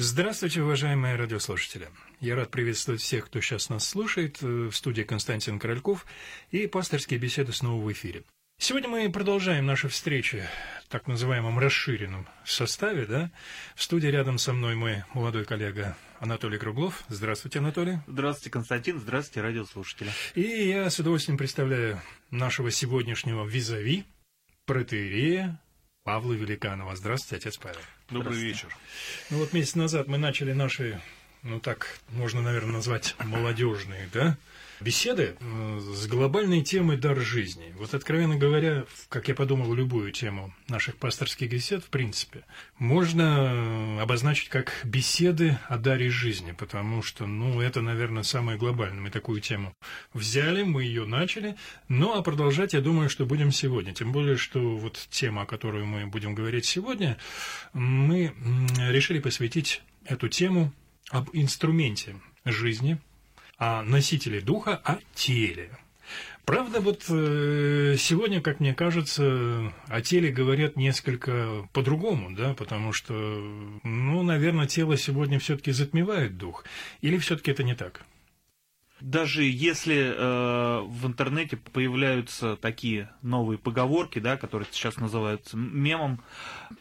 Здравствуйте, уважаемые радиослушатели. Я рад приветствовать всех, кто сейчас нас слушает. В студии Константин Корольков и пасторские беседы снова в эфире. Сегодня мы продолжаем наши встречи в так называемом расширенном составе. Да? В студии рядом со мной мой молодой коллега Анатолий Круглов. Здравствуйте, Анатолий. Здравствуйте, Константин. Здравствуйте, радиослушатели. И я с удовольствием представляю нашего сегодняшнего визави, протеерея Павла Великанова. Здравствуйте, отец Павел. Добрый вечер. Ну вот месяц назад мы начали наши, ну так можно, наверное, назвать молодежные, да, беседы э, с глобальной темой «Дар жизни». Вот, откровенно говоря, как я подумал, любую тему наших пасторских бесед, в принципе, можно обозначить как беседы о даре жизни, потому что, ну, это, наверное, самое глобальное. Мы такую тему взяли, мы ее начали, ну, а продолжать, я думаю, что будем сегодня. Тем более, что вот тема, о которой мы будем говорить сегодня, мы решили посвятить эту тему об инструменте жизни, о носителе духа, о теле. Правда, вот э, сегодня, как мне кажется, о теле говорят несколько по-другому, да, потому что, ну, наверное, тело сегодня все-таки затмевает дух. Или все-таки это не так? Даже если э, в интернете появляются такие новые поговорки, да, которые сейчас называются мемом,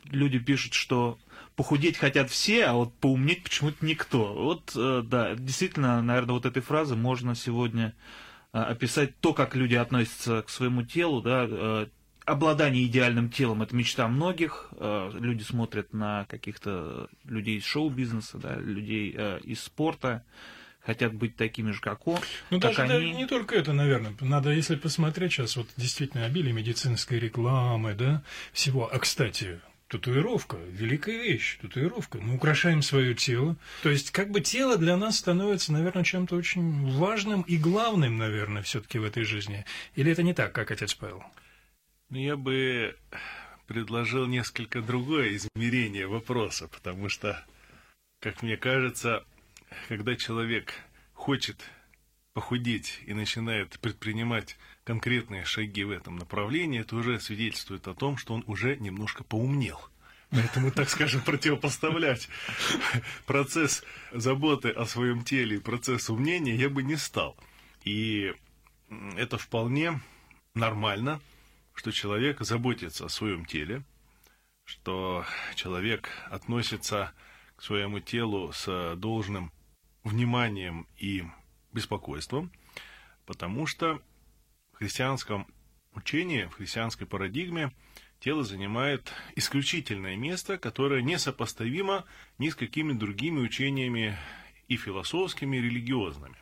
люди пишут, что похудеть хотят все, а вот поумнеть почему-то никто. Вот, э, да, действительно, наверное, вот этой фразы можно сегодня э, описать то, как люди относятся к своему телу, да, э, обладание идеальным телом – это мечта многих. Люди смотрят на каких-то людей из шоу-бизнеса, да, людей из спорта, хотят быть такими же, как он. Ну, как даже они. Не только это, наверное. Надо, если посмотреть сейчас, вот действительно обилие медицинской рекламы, да, всего. А, кстати, Татуировка – великая вещь, татуировка. Мы украшаем свое тело. То есть, как бы тело для нас становится, наверное, чем-то очень важным и главным, наверное, все таки в этой жизни. Или это не так, как отец Павел? Ну, я бы предложил несколько другое измерение вопроса, потому что, как мне кажется, когда человек хочет похудеть и начинает предпринимать конкретные шаги в этом направлении, это уже свидетельствует о том, что он уже немножко поумнел. Поэтому, так скажем, противопоставлять процесс заботы о своем теле и процесс умнения я бы не стал. И это вполне нормально, что человек заботится о своем теле, что человек относится к своему телу с должным вниманием и беспокойством, потому что христианском учении, в христианской парадигме тело занимает исключительное место, которое несопоставимо ни с какими другими учениями и философскими, и религиозными.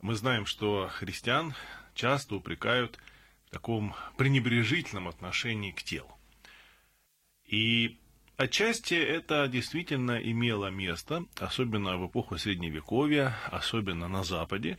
Мы знаем, что христиан часто упрекают в таком пренебрежительном отношении к телу. И Отчасти это действительно имело место, особенно в эпоху Средневековья, особенно на Западе,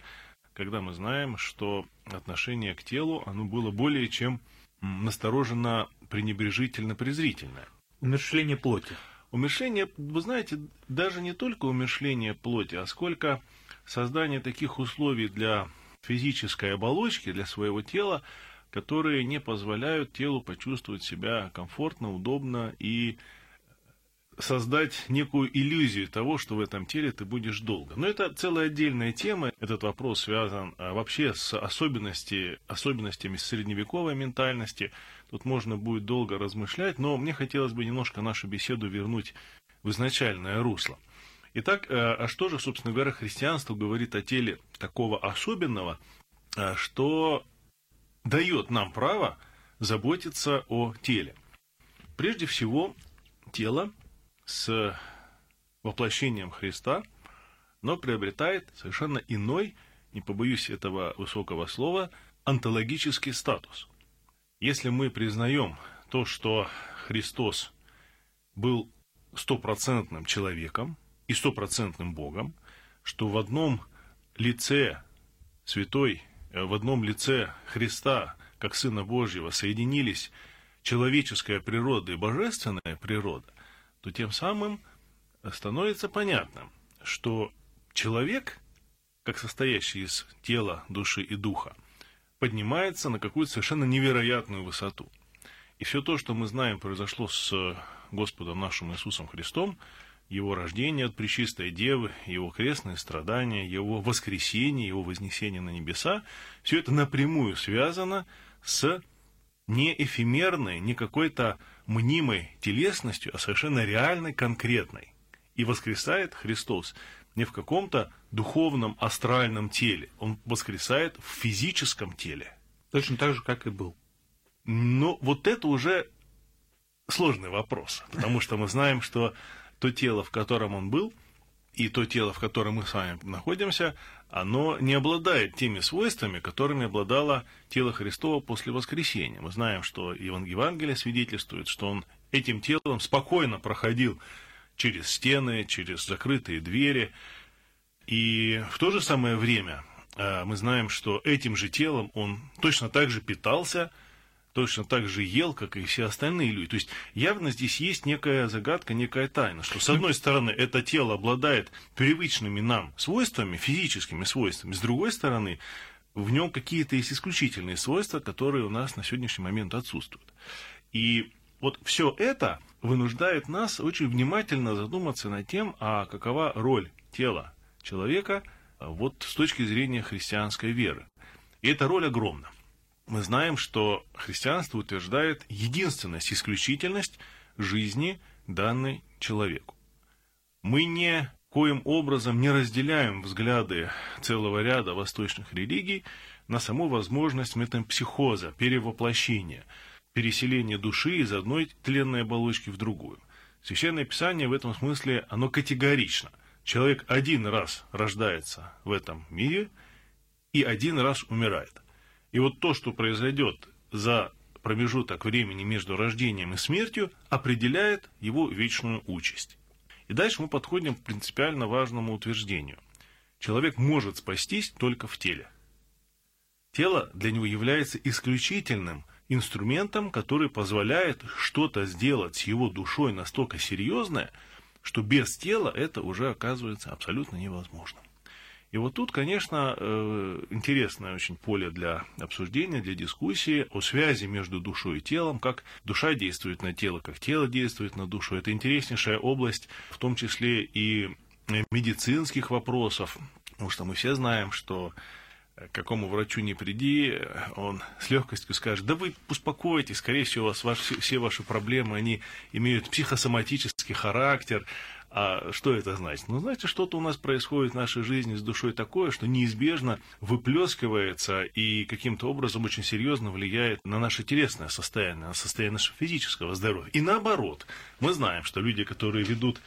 когда мы знаем, что отношение к телу, оно было более чем настороженно пренебрежительно-презрительное. Умершление плоти. Умершление, вы знаете, даже не только умершление плоти, а сколько создание таких условий для физической оболочки, для своего тела, которые не позволяют телу почувствовать себя комфортно, удобно и создать некую иллюзию того, что в этом теле ты будешь долго. Но это целая отдельная тема. Этот вопрос связан а, вообще с особенности, особенностями средневековой ментальности. Тут можно будет долго размышлять, но мне хотелось бы немножко нашу беседу вернуть в изначальное русло. Итак, э, а что же, собственно говоря, христианство говорит о теле такого особенного, э, что дает нам право заботиться о теле? Прежде всего, тело с воплощением Христа, но приобретает совершенно иной, не побоюсь этого высокого слова, онтологический статус. Если мы признаем то, что Христос был стопроцентным человеком и стопроцентным Богом, что в одном лице святой, в одном лице Христа, как Сына Божьего, соединились человеческая природа и божественная природа, то тем самым становится понятным, что человек, как состоящий из тела, души и духа, поднимается на какую-то совершенно невероятную высоту. И все то, что мы знаем произошло с Господом нашим Иисусом Христом, его рождение от Пречистой Девы, его крестные страдания, его воскресение, его вознесение на небеса, все это напрямую связано с не эфемерной, не какой-то мнимой телесностью, а совершенно реальной, конкретной. И воскресает Христос не в каком-то духовном астральном теле, он воскресает в физическом теле. Точно так же, как и был. Но вот это уже сложный вопрос, потому что мы знаем, что то тело, в котором он был, и то тело, в котором мы с вами находимся, оно не обладает теми свойствами, которыми обладало тело Христова после воскресения. Мы знаем, что Евангелие свидетельствует, что он этим телом спокойно проходил через стены, через закрытые двери. И в то же самое время э, мы знаем, что этим же телом он точно так же питался – точно так же ел, как и все остальные люди. То есть явно здесь есть некая загадка, некая тайна, что с одной стороны это тело обладает привычными нам свойствами, физическими свойствами, с другой стороны в нем какие-то есть исключительные свойства, которые у нас на сегодняшний момент отсутствуют. И вот все это вынуждает нас очень внимательно задуматься над тем, а какова роль тела человека вот с точки зрения христианской веры. И эта роль огромна мы знаем, что христианство утверждает единственность, исключительность жизни, данной человеку. Мы не коим образом не разделяем взгляды целого ряда восточных религий на саму возможность метампсихоза, перевоплощения, переселения души из одной тленной оболочки в другую. Священное Писание в этом смысле, оно категорично. Человек один раз рождается в этом мире и один раз умирает. И вот то, что произойдет за промежуток времени между рождением и смертью, определяет его вечную участь. И дальше мы подходим к принципиально важному утверждению. Человек может спастись только в теле. Тело для него является исключительным инструментом, который позволяет что-то сделать с его душой настолько серьезное, что без тела это уже оказывается абсолютно невозможным. И вот тут, конечно, э, интересное очень поле для обсуждения, для дискуссии о связи между душой и телом, как душа действует на тело, как тело действует на душу. Это интереснейшая область, в том числе и медицинских вопросов, потому что мы все знаем, что к какому врачу не приди, он с легкостью скажет, да вы успокойтесь, скорее всего, у вас ваши, все ваши проблемы, они имеют психосоматический характер, а что это значит? Ну, значит, что-то у нас происходит в нашей жизни с душой такое, что неизбежно выплескивается и каким-то образом очень серьезно влияет на наше телесное состояние, на состояние нашего физического здоровья. И наоборот, мы знаем, что люди, которые ведут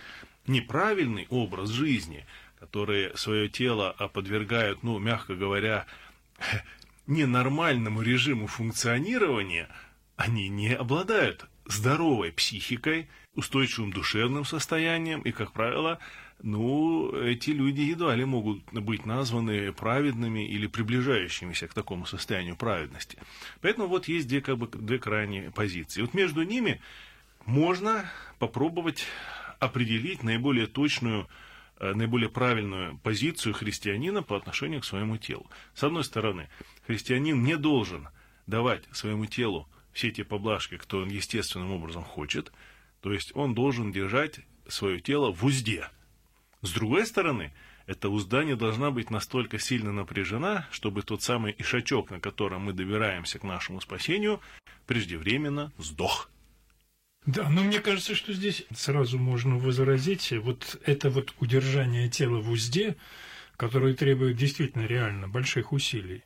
неправильный образ жизни, которые свое тело подвергают, ну, мягко говоря, ненормальному режиму функционирования, они не обладают здоровой психикой, устойчивым душевным состоянием, и, как правило, ну, эти люди едва ли могут быть названы праведными или приближающимися к такому состоянию праведности. Поэтому вот есть две, как бы, две крайние позиции. Вот между ними можно попробовать определить наиболее точную, э, наиболее правильную позицию христианина по отношению к своему телу. С одной стороны, христианин не должен давать своему телу все те поблажки, кто он естественным образом хочет, то есть он должен держать свое тело в узде. С другой стороны, эта узда не должна быть настолько сильно напряжена, чтобы тот самый ишачок, на котором мы добираемся к нашему спасению, преждевременно сдох. Да, но мне кажется, что здесь сразу можно возразить, вот это вот удержание тела в узде, которое требует действительно реально больших усилий.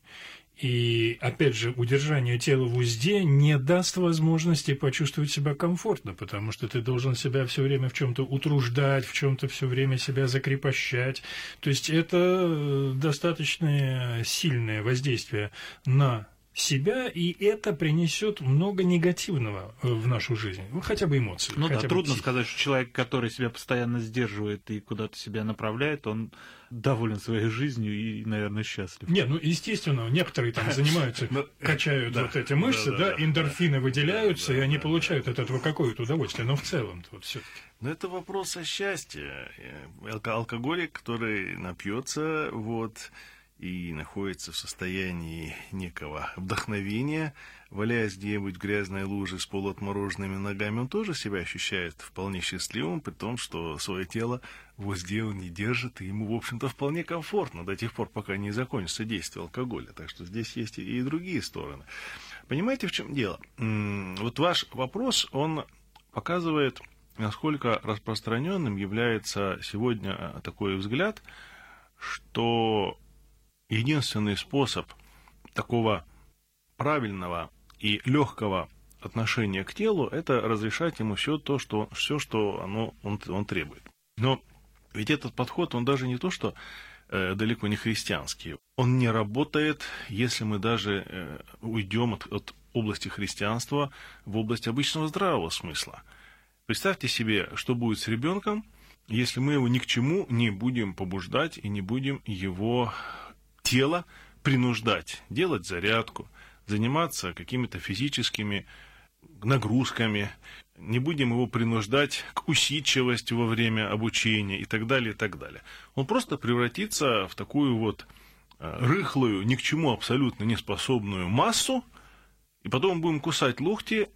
И, опять же, удержание тела в узде не даст возможности почувствовать себя комфортно, потому что ты должен себя все время в чем-то утруждать, в чем-то все время себя закрепощать. То есть это э, достаточно сильное воздействие на себя, и это принесет много негативного э, в нашу жизнь. Ну, хотя бы эмоции. Ну да, трудно психики. сказать, что человек, который себя постоянно сдерживает и куда-то себя направляет, он доволен своей жизнью и, наверное, счастлив. Не, ну, естественно, некоторые там занимаются, ну, качают вот эти мышцы, да, эндорфины выделяются, и они получают от этого какое-то удовольствие, но в целом вот все таки но это вопрос о счастье. Алкоголик, который напьется, вот, и находится в состоянии некого вдохновения, валяясь где-нибудь в грязной луже с полуотмороженными ногами, он тоже себя ощущает вполне счастливым, при том, что свое тело в узде он не держит, и ему, в общем-то, вполне комфортно до тех пор, пока не закончится действие алкоголя. Так что здесь есть и другие стороны. Понимаете, в чем дело? Вот ваш вопрос, он показывает, насколько распространенным является сегодня такой взгляд, что единственный способ такого правильного и легкого отношения к телу – это разрешать ему все то, что, все, что оно, он, он требует. Но ведь этот подход, он даже не то, что э, далеко не христианский. Он не работает, если мы даже э, уйдем от, от области христианства в область обычного здравого смысла. Представьте себе, что будет с ребенком, если мы его ни к чему не будем побуждать и не будем его тело принуждать делать зарядку, заниматься какими-то физическими нагрузками, не будем его принуждать к усидчивости во время обучения и так далее, и так далее. Он просто превратится в такую вот э, рыхлую, ни к чему абсолютно неспособную массу, и потом будем кусать локти,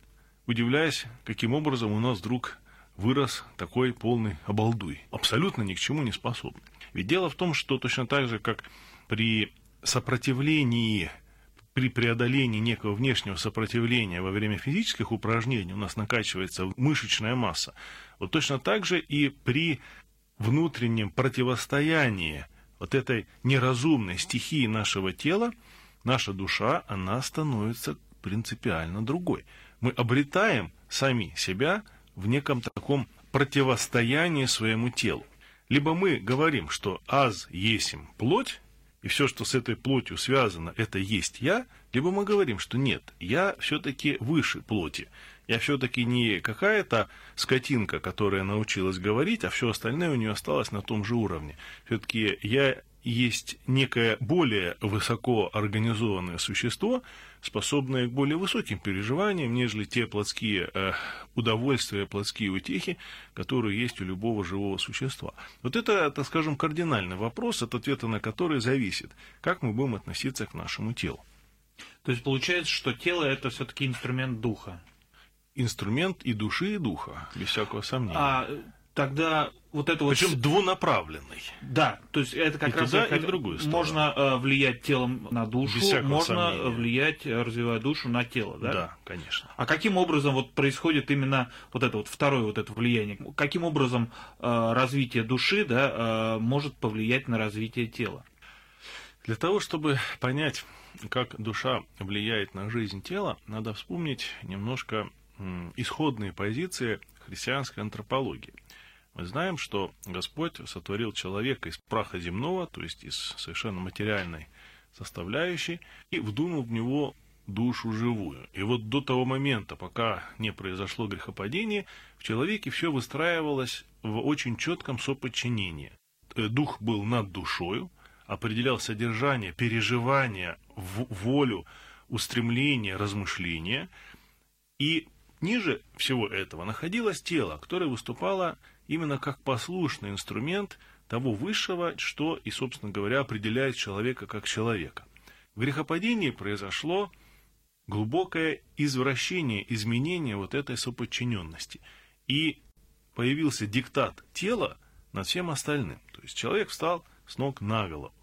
удивляясь, каким образом у нас вдруг вырос такой полный обалдуй, абсолютно ни к чему не способный. Ведь дело в том, что точно так же, как при сопротивлении, при преодолении некого внешнего сопротивления во время физических упражнений у нас накачивается мышечная масса. Вот точно так же и при внутреннем противостоянии вот этой неразумной стихии нашего тела, наша душа, она становится принципиально другой. Мы обретаем сами себя в неком таком противостоянии своему телу. Либо мы говорим, что аз есим плоть, и все, что с этой плотью связано, это есть я, либо мы говорим, что нет, я все-таки выше плоти. Я все-таки не какая-то скотинка, которая научилась говорить, а все остальное у нее осталось на том же уровне. Все-таки я есть некое более высоко организованное существо, способное к более высоким переживаниям, нежели те плотские э, удовольствия, плотские утехи, которые есть у любого живого существа. Вот это, так скажем, кардинальный вопрос, от ответа на который зависит, как мы будем относиться к нашему телу. То есть получается, что тело это все-таки инструмент духа. Инструмент и души, и духа, без всякого сомнения. А тогда вот это Причем вот... двунаправленный. Да, то есть это как и раз... Туда, и в другую сторону. Можно э, влиять телом на душу, можно сомнения. влиять, э, развивая душу на тело, да? Да, конечно. А каким образом вот происходит именно вот это вот второе вот это влияние? Каким образом э, развитие души, да, э, может повлиять на развитие тела? Для того, чтобы понять, как душа влияет на жизнь тела, надо вспомнить немножко исходные позиции христианской антропологии. Мы знаем, что Господь сотворил человека из праха земного, то есть из совершенно материальной составляющей, и вдунул в него душу живую. И вот до того момента, пока не произошло грехопадение, в человеке все выстраивалось в очень четком соподчинении. Э, Дух был над душою, определял содержание, переживания, волю, устремление, размышления. И ниже всего этого находилось тело, которое выступало именно как послушный инструмент того высшего, что и, собственно говоря, определяет человека как человека. В грехопадении произошло глубокое извращение, изменение вот этой соподчиненности. И появился диктат тела над всем остальным. То есть человек встал с ног на голову.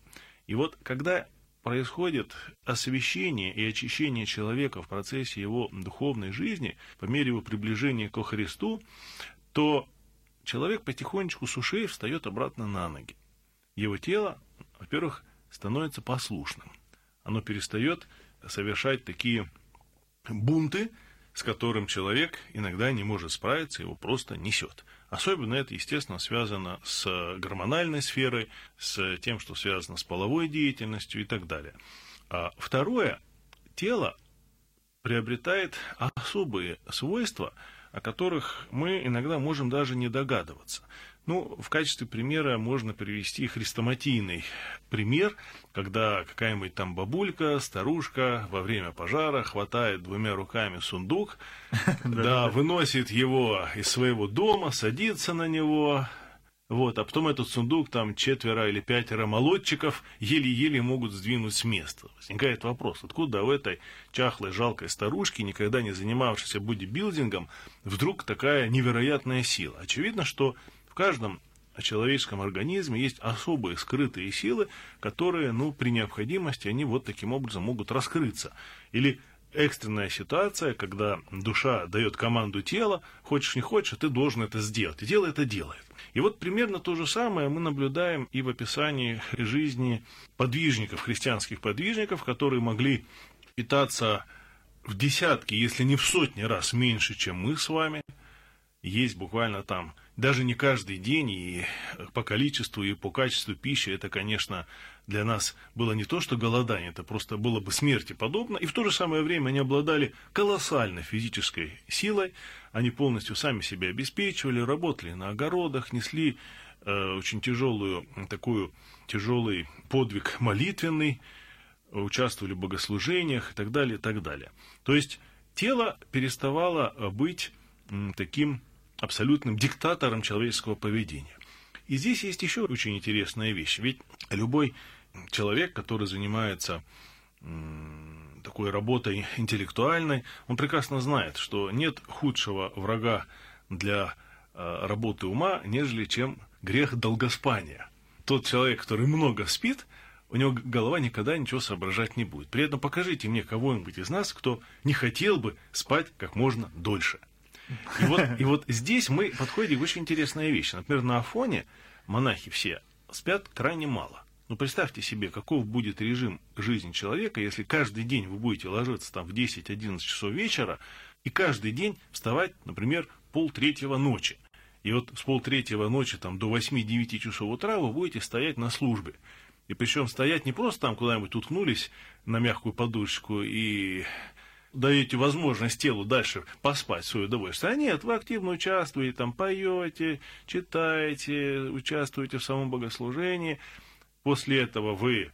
И вот когда происходит освящение и очищение человека в процессе его духовной жизни, по мере его приближения ко Христу, то человек потихонечку с ушей встает обратно на ноги. Его тело, во-первых, становится послушным. Оно перестает совершать такие бунты, с которым человек иногда не может справиться, его просто несет. Особенно это, естественно, связано с гормональной сферой, с тем, что связано с половой деятельностью и так далее. А второе, тело приобретает особые свойства – о которых мы иногда можем даже не догадываться. Ну, в качестве примера можно привести хрестоматийный пример, когда какая-нибудь там бабулька, старушка во время пожара хватает двумя руками сундук, да, выносит его из своего дома, садится на него, вот, а потом этот сундук, там четверо или пятеро молодчиков еле-еле могут сдвинуть с места. Возникает вопрос, откуда у этой чахлой, жалкой старушки, никогда не занимавшейся бодибилдингом, вдруг такая невероятная сила? Очевидно, что в каждом человеческом организме есть особые скрытые силы, которые, ну, при необходимости, они вот таким образом могут раскрыться. Или экстренная ситуация, когда душа дает команду тела, хочешь не хочешь, а ты должен это сделать. И тело это делает. И вот примерно то же самое мы наблюдаем и в описании жизни подвижников, христианских подвижников, которые могли питаться в десятки, если не в сотни раз меньше, чем мы с вами. Есть буквально там даже не каждый день, и по количеству, и по качеству пищи, это, конечно, для нас было не то, что голодание, это просто было бы смерти подобно, и в то же самое время они обладали колоссальной физической силой, они полностью сами себя обеспечивали, работали на огородах, несли э, очень тяжелую, такую тяжелый подвиг молитвенный, участвовали в богослужениях и так далее, и так далее. То есть тело переставало быть таким абсолютным диктатором человеческого поведения. И здесь есть еще очень интересная вещь. Ведь любой человек, который занимается такой работой интеллектуальной, он прекрасно знает, что нет худшего врага для э, работы ума, нежели чем грех долгоспания. Тот человек, который много спит, у него голова никогда ничего соображать не будет. При этом покажите мне кого-нибудь из нас, кто не хотел бы спать как можно дольше – и вот, и вот здесь мы подходим к очень интересной вещи. Например, на Афоне монахи все спят крайне мало. Ну, представьте себе, каков будет режим жизни человека, если каждый день вы будете ложиться там в 10-11 часов вечера, и каждый день вставать, например, полтретьего ночи. И вот с полтретьего ночи там, до 8-9 часов утра вы будете стоять на службе. И причем стоять не просто там куда-нибудь уткнулись на мягкую подушечку и даете возможность телу дальше поспать свое удовольствие. А нет, вы активно участвуете, там поете, читаете, участвуете в самом богослужении. После этого вы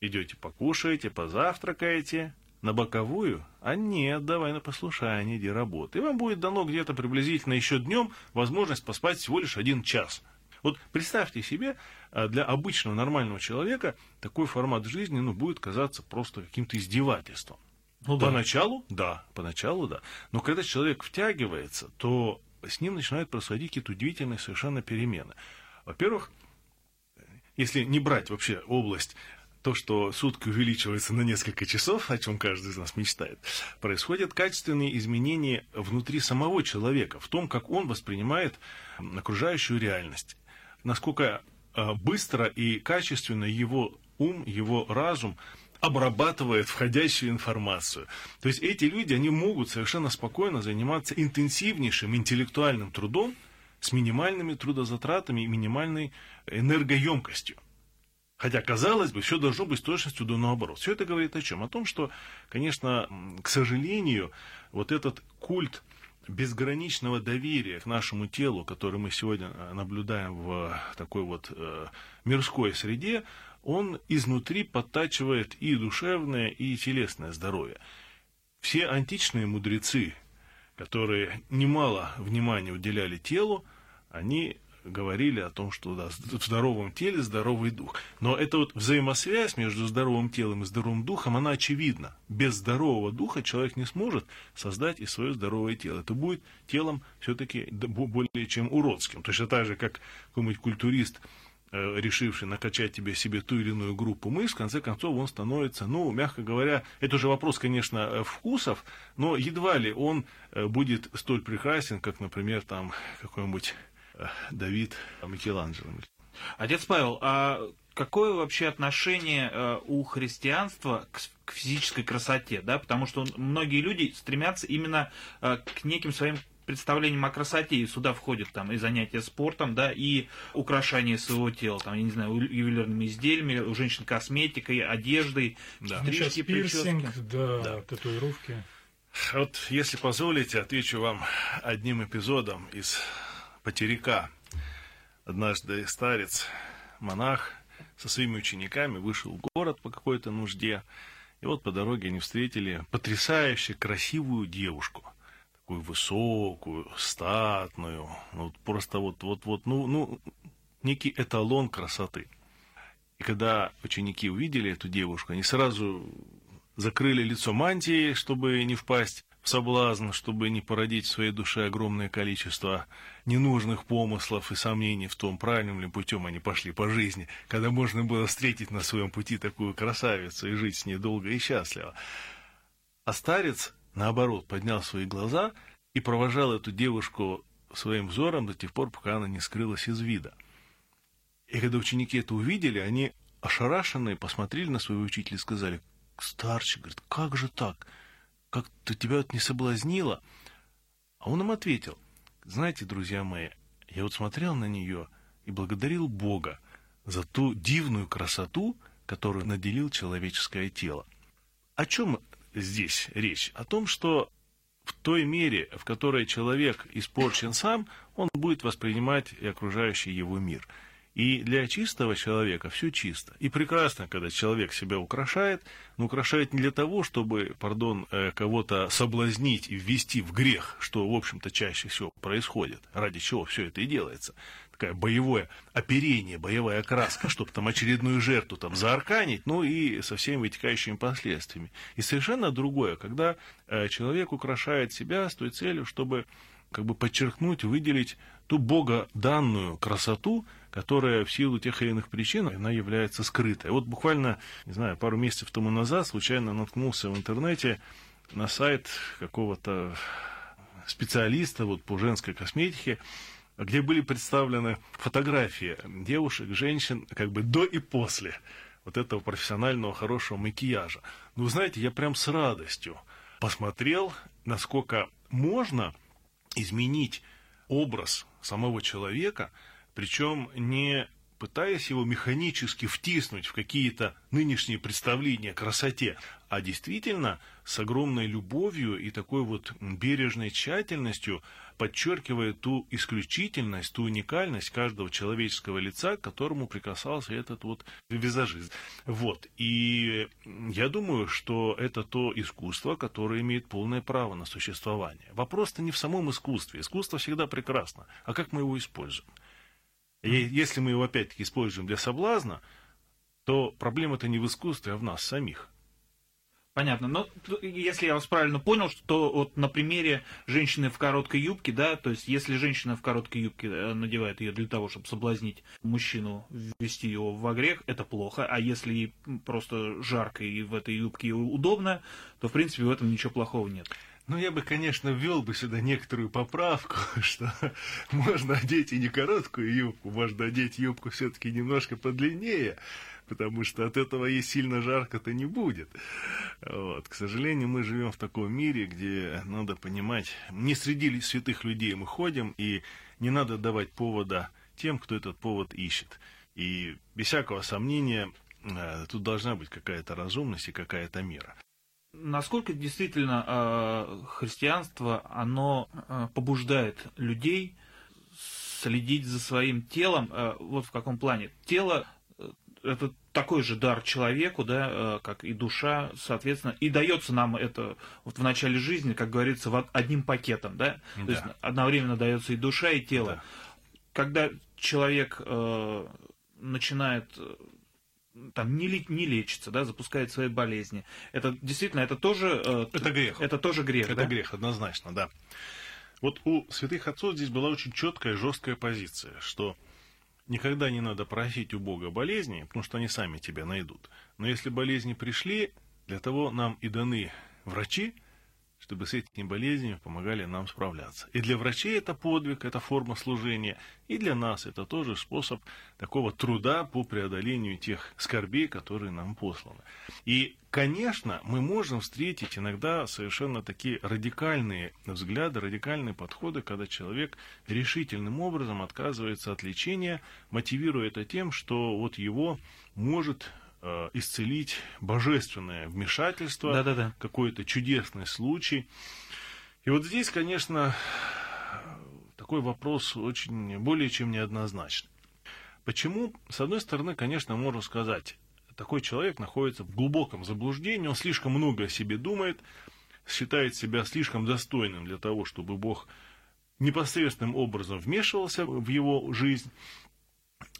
идете покушаете, позавтракаете, на боковую, а нет, давай на послушание, иди работай. И вам будет дано где-то приблизительно еще днем возможность поспать всего лишь один час. Вот представьте себе, а, для обычного нормального человека такой формат жизни ну, будет казаться просто каким-то издевательством. Ну, да. Поначалу, да, поначалу, да. Но когда человек втягивается, то с ним начинают происходить какие-то удивительные совершенно перемены. Во-первых, если не брать вообще область то, что сутки увеличиваются на несколько часов, о чем каждый из нас мечтает, происходят качественные изменения внутри самого человека, в том, как он воспринимает окружающую реальность, насколько а, быстро и качественно его ум, его разум обрабатывает входящую информацию. То есть эти люди, они могут совершенно спокойно заниматься интенсивнейшим интеллектуальным трудом с минимальными трудозатратами и минимальной энергоемкостью. Хотя, казалось бы, все должно быть с точностью до наоборот. Все это говорит о чем? О том, что, конечно, к сожалению, вот этот культ безграничного доверия к нашему телу, который мы сегодня наблюдаем в такой вот э, мирской среде, он изнутри подтачивает и душевное, и телесное здоровье. Все античные мудрецы, которые немало внимания уделяли телу, они говорили о том, что да, в здоровом теле здоровый дух. Но эта вот взаимосвязь между здоровым телом и здоровым духом, она очевидна. Без здорового духа человек не сможет создать и свое здоровое тело. Это будет телом все-таки более чем уродским. Точно так же, как какой-нибудь культурист решивший накачать тебе себе ту или иную группу мышц, в конце концов он становится, ну, мягко говоря, это уже вопрос, конечно, э, вкусов, но едва ли он э, будет столь прекрасен, как, например, там какой-нибудь Давид Микеланджело. Отец Павел, а какое вообще отношение у христианства к, к физической красоте, да, потому что многие люди стремятся именно к неким своим представлением о красоте, и сюда входят там и занятия спортом, да, и украшение своего тела, там, я не знаю, ювелирными изделиями, у женщин косметикой, одеждой, да. стрижки, ну, пирсинг, да, да, татуировки. Вот, если позволите, отвечу вам одним эпизодом из «Потеряка». Однажды старец, монах, со своими учениками вышел в город по какой-то нужде, и вот по дороге они встретили потрясающе красивую девушку – такую высокую, статную, ну, просто вот, вот, вот, ну, ну, некий эталон красоты. И когда ученики увидели эту девушку, они сразу закрыли лицо мантией, чтобы не впасть в соблазн, чтобы не породить в своей душе огромное количество ненужных помыслов и сомнений в том, правильным ли путем они пошли по жизни, когда можно было встретить на своем пути такую красавицу и жить с ней долго и счастливо. А старец, наоборот, поднял свои глаза и провожал эту девушку своим взором до тех пор, пока она не скрылась из вида. И когда ученики это увидели, они ошарашенные посмотрели на своего учителя и сказали, «Старче, говорит, как же так? Как-то тебя это не соблазнило?» А он им ответил, «Знаете, друзья мои, я вот смотрел на нее и благодарил Бога за ту дивную красоту, которую наделил человеческое тело. О чем здесь речь? О том, что в той мере, в которой человек испорчен сам, он будет воспринимать и окружающий его мир – и для чистого человека все чисто. И прекрасно, когда человек себя украшает, но украшает не для того, чтобы, пардон, э, кого-то соблазнить и ввести в грех, что, в общем-то, чаще всего происходит, ради чего все это и делается. Такое боевое оперение, боевая окраска, чтобы там очередную жертву там заарканить, ну и со всеми вытекающими последствиями. И совершенно другое, когда э, человек украшает себя с той целью, чтобы как бы подчеркнуть, выделить ту богоданную красоту, которая в силу тех или иных причин, она является скрытой. Вот буквально, не знаю, пару месяцев тому назад случайно наткнулся в интернете на сайт какого-то специалиста вот, по женской косметике, где были представлены фотографии девушек, женщин, как бы до и после вот этого профессионального хорошего макияжа. Ну, знаете, я прям с радостью посмотрел, насколько можно изменить образ самого человека, причем не пытаясь его механически втиснуть в какие-то нынешние представления о красоте, а действительно с огромной любовью и такой вот бережной тщательностью подчеркивая ту исключительность, ту уникальность каждого человеческого лица, к которому прикасался этот вот визажист. Вот. И я думаю, что это то искусство, которое имеет полное право на существование. Вопрос-то не в самом искусстве. Искусство всегда прекрасно. А как мы его используем? И если мы его опять-таки используем для соблазна, то проблема-то не в искусстве, а в нас самих. Понятно. Но если я вас правильно понял, что то вот на примере женщины в короткой юбке, да, то есть если женщина в короткой юбке э, надевает ее для того, чтобы соблазнить мужчину, ввести его в грех, это плохо. А если просто жарко и в этой юбке удобно, то в принципе в этом ничего плохого нет. Ну, я бы, конечно, ввел бы сюда некоторую поправку, что можно одеть и не короткую юбку, можно одеть юбку все-таки немножко подлиннее, потому что от этого ей сильно жарко-то не будет. Вот. К сожалению, мы живем в таком мире, где надо понимать, не среди святых людей мы ходим, и не надо давать повода тем, кто этот повод ищет. И без всякого сомнения, э, тут должна быть какая-то разумность и какая-то мера. Насколько действительно э, христианство, оно э, побуждает людей следить за своим телом, вот в каком плане? Тело это такой же дар человеку, да, как и душа, соответственно, и дается нам это вот в начале жизни, как говорится, одним пакетом, да, да. то есть одновременно дается и душа, и тело. Да. Когда человек э, начинает там не, не лечится, да, запускает свои болезни. Это действительно, это тоже... Э, это грех. Это тоже грех, Это да? грех, однозначно, да. Вот у святых отцов здесь была очень четкая, жесткая позиция, что никогда не надо просить у Бога болезни, потому что они сами тебя найдут. Но если болезни пришли, для того нам и даны врачи, чтобы с этими болезнями помогали нам справляться. И для врачей это подвиг, это форма служения, и для нас это тоже способ такого труда по преодолению тех скорбей, которые нам посланы. И, конечно, мы можем встретить иногда совершенно такие радикальные взгляды, радикальные подходы, когда человек решительным образом отказывается от лечения, мотивируя это тем, что вот его может Э, исцелить божественное вмешательство, да -да -да. какой-то чудесный случай. И вот здесь, конечно, такой вопрос очень более чем неоднозначный. Почему? С одной стороны, конечно, можно сказать, такой человек находится в глубоком заблуждении, он слишком много о себе думает, считает себя слишком достойным для того, чтобы Бог непосредственным образом вмешивался в его жизнь,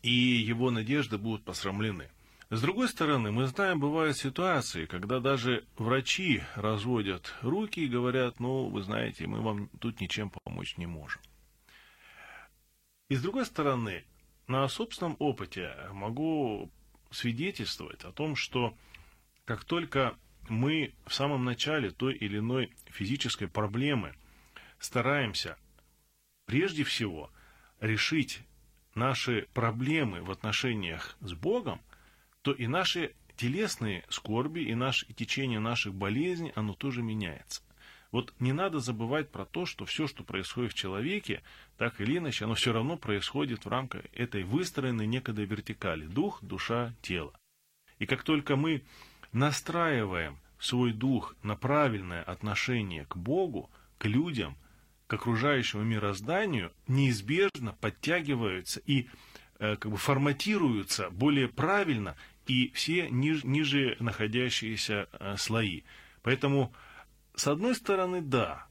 и его надежды будут посрамлены. С другой стороны, мы знаем, бывают ситуации, когда даже врачи разводят руки и говорят, ну, вы знаете, мы вам тут ничем помочь не можем. И с другой стороны, на собственном опыте могу свидетельствовать о том, что как только мы в самом начале той или иной физической проблемы стараемся прежде всего решить наши проблемы в отношениях с Богом, то и наши телесные скорби, и, наш, и течение наших болезней, оно тоже меняется. Вот не надо забывать про то, что все, что происходит в человеке, так или иначе, оно все равно происходит в рамках этой выстроенной некогда вертикали. Дух, душа, тело. И как только мы настраиваем свой дух на правильное отношение к Богу, к людям, к окружающему мирозданию, неизбежно подтягиваются и э, как бы форматируются более правильно и все ниж, ниже находящиеся э, слои. Поэтому, с одной стороны, да,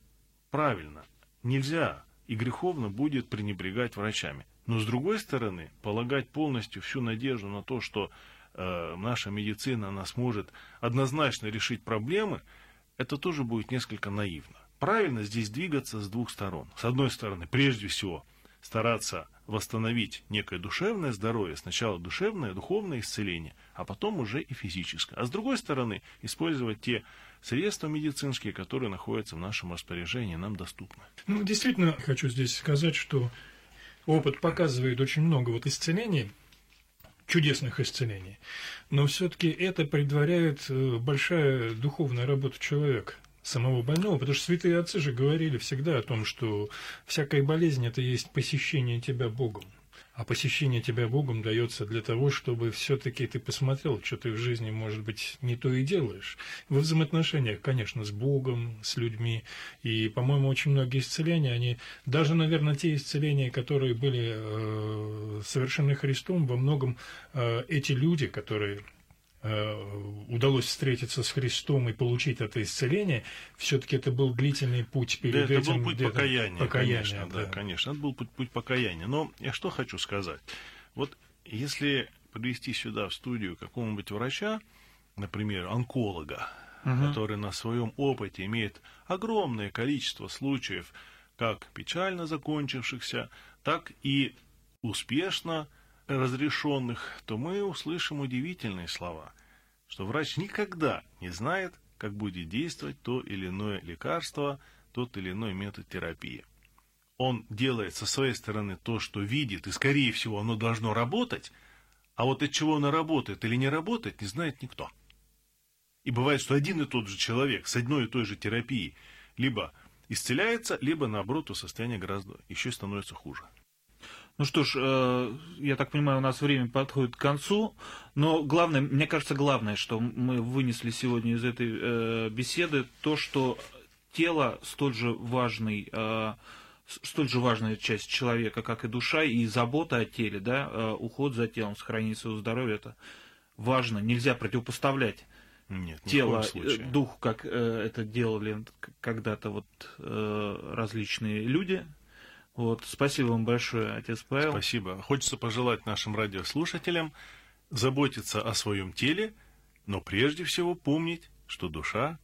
правильно, нельзя и греховно будет пренебрегать врачами. Но с другой стороны, полагать полностью всю надежду на то, что э, наша медицина она сможет однозначно решить проблемы, это тоже будет несколько наивно. Правильно здесь двигаться с двух сторон. С одной стороны, прежде всего, стараться восстановить некое душевное здоровье, сначала душевное, духовное исцеление, а потом уже и физическое. А с другой стороны, использовать те средства медицинские, которые находятся в нашем распоряжении, нам доступны. Ну, действительно, хочу здесь сказать, что опыт показывает очень много вот исцелений, чудесных исцелений, но все-таки это предваряет э, большая духовная работа человека самого больного, потому что святые отцы же говорили всегда о том, что всякая болезнь – это есть посещение тебя Богом. А посещение тебя Богом дается для того, чтобы все-таки ты посмотрел, что ты в жизни, может быть, не то и делаешь. Во взаимоотношениях, конечно, с Богом, с людьми. И, по-моему, очень многие исцеления, они, даже, наверное, те исцеления, которые были э, совершены Христом, во многом э, эти люди, которые удалось встретиться с Христом и получить это исцеление, все-таки это был длительный путь перед да, этим. Это был путь покаяния, покаяния конечно, да. да, конечно, это был путь, путь покаяния. Но я что хочу сказать. Вот если привести сюда в студию какого-нибудь врача, например, онколога, угу. который на своем опыте имеет огромное количество случаев, как печально закончившихся, так и успешно разрешенных, то мы услышим удивительные слова, что врач никогда не знает, как будет действовать то или иное лекарство, тот или иной метод терапии. Он делает со своей стороны то, что видит, и, скорее всего, оно должно работать, а вот от чего оно работает или не работает, не знает никто. И бывает, что один и тот же человек с одной и той же терапией либо исцеляется, либо, наоборот, у состояния гораздо еще становится хуже. Ну что ж, э, я так понимаю, у нас время подходит к концу, но главное, мне кажется, главное, что мы вынесли сегодня из этой э, беседы, то, что тело столь же важный, э, столь же важная часть человека, как и душа, и забота о теле, да, уход за телом, сохранение своего здоровья, это важно, нельзя противопоставлять нет, тело, дух, как это делали когда-то вот различные люди, вот, спасибо вам большое, отец Павел. Спасибо. Хочется пожелать нашим радиослушателям заботиться о своем теле, но прежде всего помнить, что душа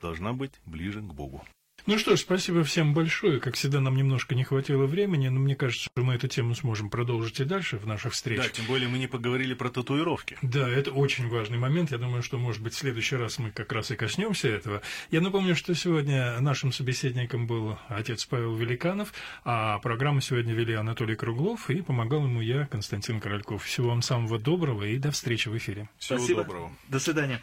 должна быть ближе к Богу. Ну что ж, спасибо всем большое. Как всегда, нам немножко не хватило времени, но мне кажется, что мы эту тему сможем продолжить и дальше в наших встречах. Да, тем более мы не поговорили про татуировки. Да, это очень важный момент. Я думаю, что, может быть, в следующий раз мы как раз и коснемся этого. Я напомню, что сегодня нашим собеседником был отец Павел Великанов, а программу сегодня вели Анатолий Круглов, и помогал ему я, Константин Корольков. Всего вам самого доброго и до встречи в эфире. Всего Спасибо. доброго. До свидания.